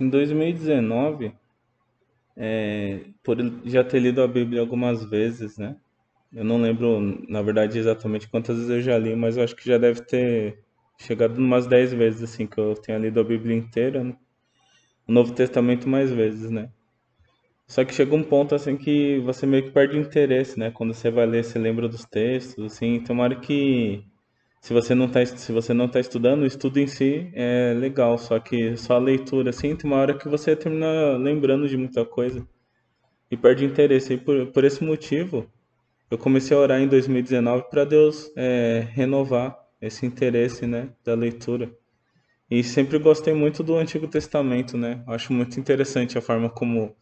Em 2019, é, por já ter lido a Bíblia algumas vezes, né? Eu não lembro, na verdade, exatamente quantas vezes eu já li, mas eu acho que já deve ter chegado umas 10 vezes, assim, que eu tenha lido a Bíblia inteira, né? o Novo Testamento mais vezes, né? Só que chega um ponto, assim, que você meio que perde o interesse, né? Quando você vai ler, você lembra dos textos, assim, hora que se você não está se você não tá estudando, o estudo em si é legal, só que só a leitura, assim, tem uma hora que você termina lembrando de muita coisa e perde interesse. E por, por esse motivo, eu comecei a orar em 2019 para Deus é, renovar esse interesse, né, da leitura. E sempre gostei muito do Antigo Testamento, né? Acho muito interessante a forma como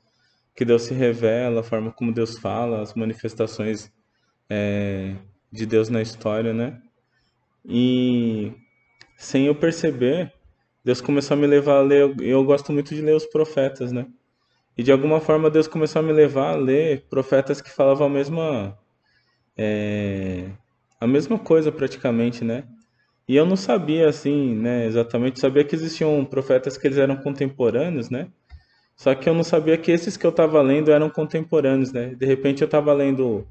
que Deus se revela, a forma como Deus fala, as manifestações é, de Deus na história, né? E sem eu perceber, Deus começou a me levar a ler. Eu gosto muito de ler os profetas, né? E de alguma forma Deus começou a me levar a ler profetas que falavam a mesma é, a mesma coisa praticamente, né? E eu não sabia assim, né, exatamente, sabia que existiam profetas que eles eram contemporâneos, né? Só que eu não sabia que esses que eu estava lendo eram contemporâneos, né? De repente eu estava lendo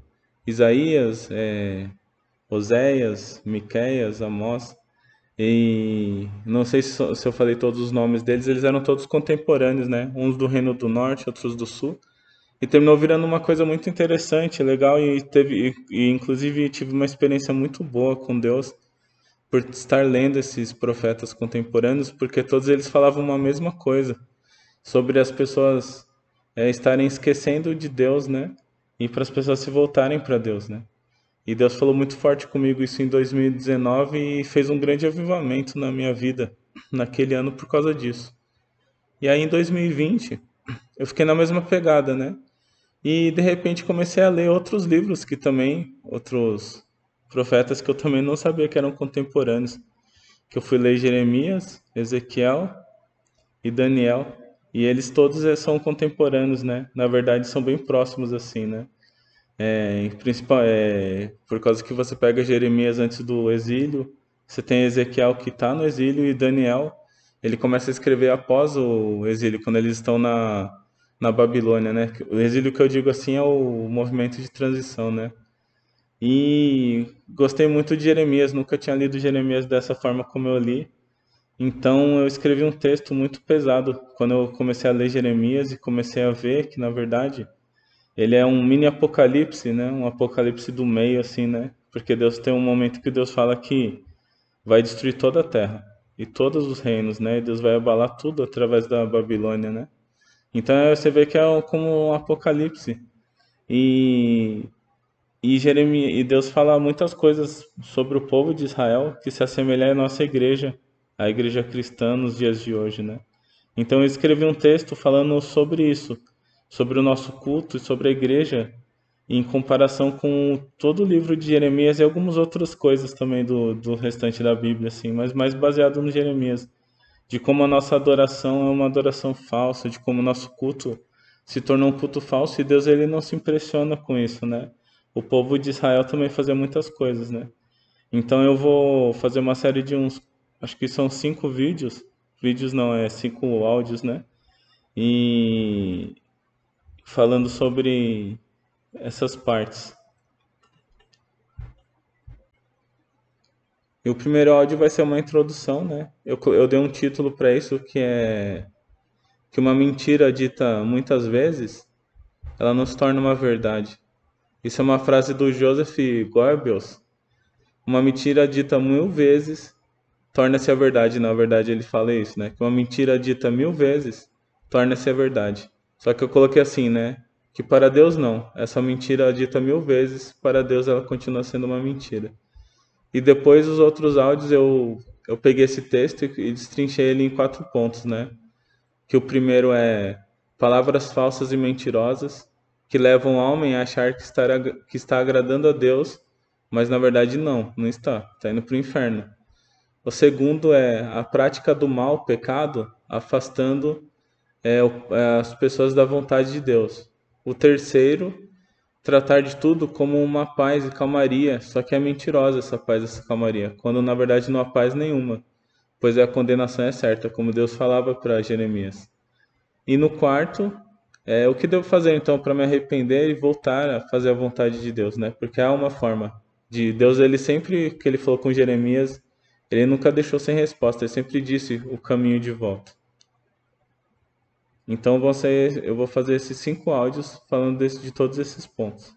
Isaías, é, Oséias, Miqueias, Amós, e não sei se, eu falei todos os nomes deles, eles eram todos contemporâneos, né? Uns do Reino do Norte, outros do Sul. E terminou virando uma coisa muito interessante, legal, e teve, e inclusive tive uma experiência muito boa com Deus por estar lendo esses profetas contemporâneos, porque todos eles falavam uma mesma coisa sobre as pessoas é, estarem esquecendo de Deus, né? E para as pessoas se voltarem para Deus, né? E Deus falou muito forte comigo isso em 2019 e fez um grande avivamento na minha vida naquele ano por causa disso. E aí em 2020 eu fiquei na mesma pegada, né? E de repente comecei a ler outros livros que também, outros profetas que eu também não sabia que eram contemporâneos. Que eu fui ler Jeremias, Ezequiel e Daniel. E eles todos eh, são contemporâneos, né? Na verdade, são bem próximos assim, né? É, principal, é, por causa que você pega Jeremias antes do exílio, você tem Ezequiel que está no exílio e Daniel, ele começa a escrever após o exílio, quando eles estão na, na Babilônia, né? O exílio que eu digo assim é o movimento de transição, né? E gostei muito de Jeremias, nunca tinha lido Jeremias dessa forma como eu li. Então eu escrevi um texto muito pesado quando eu comecei a ler Jeremias e comecei a ver que na verdade ele é um mini apocalipse, né? Um apocalipse do meio assim, né? Porque Deus tem um momento que Deus fala que vai destruir toda a terra e todos os reinos, né? E Deus vai abalar tudo através da Babilônia, né? Então você vê que é como um apocalipse. E, e, Jeremias, e Deus fala muitas coisas sobre o povo de Israel que se assemelha à nossa igreja, a igreja cristã nos dias de hoje, né? Então eu escrevi um texto falando sobre isso, sobre o nosso culto e sobre a igreja, em comparação com todo o livro de Jeremias e algumas outras coisas também do, do restante da Bíblia, assim, mas mais baseado no Jeremias de como a nossa adoração é uma adoração falsa, de como o nosso culto se tornou um culto falso e Deus ele não se impressiona com isso, né? O povo de Israel também fazia muitas coisas, né? Então eu vou fazer uma série de uns, acho que são cinco vídeos, vídeos não, é cinco áudios, né? E falando sobre essas partes. E o primeiro áudio vai ser uma introdução, né? Eu, eu dei um título para isso que é que uma mentira dita muitas vezes, ela não se torna uma verdade. Isso é uma frase do Joseph Goebbels. Uma mentira dita mil vezes torna-se a verdade. Na verdade, ele fala isso, né? Que uma mentira dita mil vezes torna-se a verdade. Só que eu coloquei assim, né? Que para Deus não. Essa mentira dita mil vezes, para Deus ela continua sendo uma mentira. E depois os outros áudios eu, eu peguei esse texto e destrinchei ele em quatro pontos, né? Que o primeiro é palavras falsas e mentirosas que levam o homem a achar que está, que está agradando a Deus, mas na verdade não, não está, está indo para o inferno. O segundo é a prática do mal, pecado, afastando é, é, as pessoas da vontade de Deus. O terceiro, tratar de tudo como uma paz e calmaria, só que é mentirosa essa paz, essa calmaria, quando na verdade não há paz nenhuma, pois a condenação é certa, como Deus falava para Jeremias. E no quarto, é, o que devo fazer então para me arrepender e voltar a fazer a vontade de Deus, né? Porque há uma forma de Deus, ele sempre que ele falou com Jeremias, ele nunca deixou sem resposta, ele sempre disse o caminho de volta. Então, vão ser, eu vou fazer esses cinco áudios falando desse, de todos esses pontos.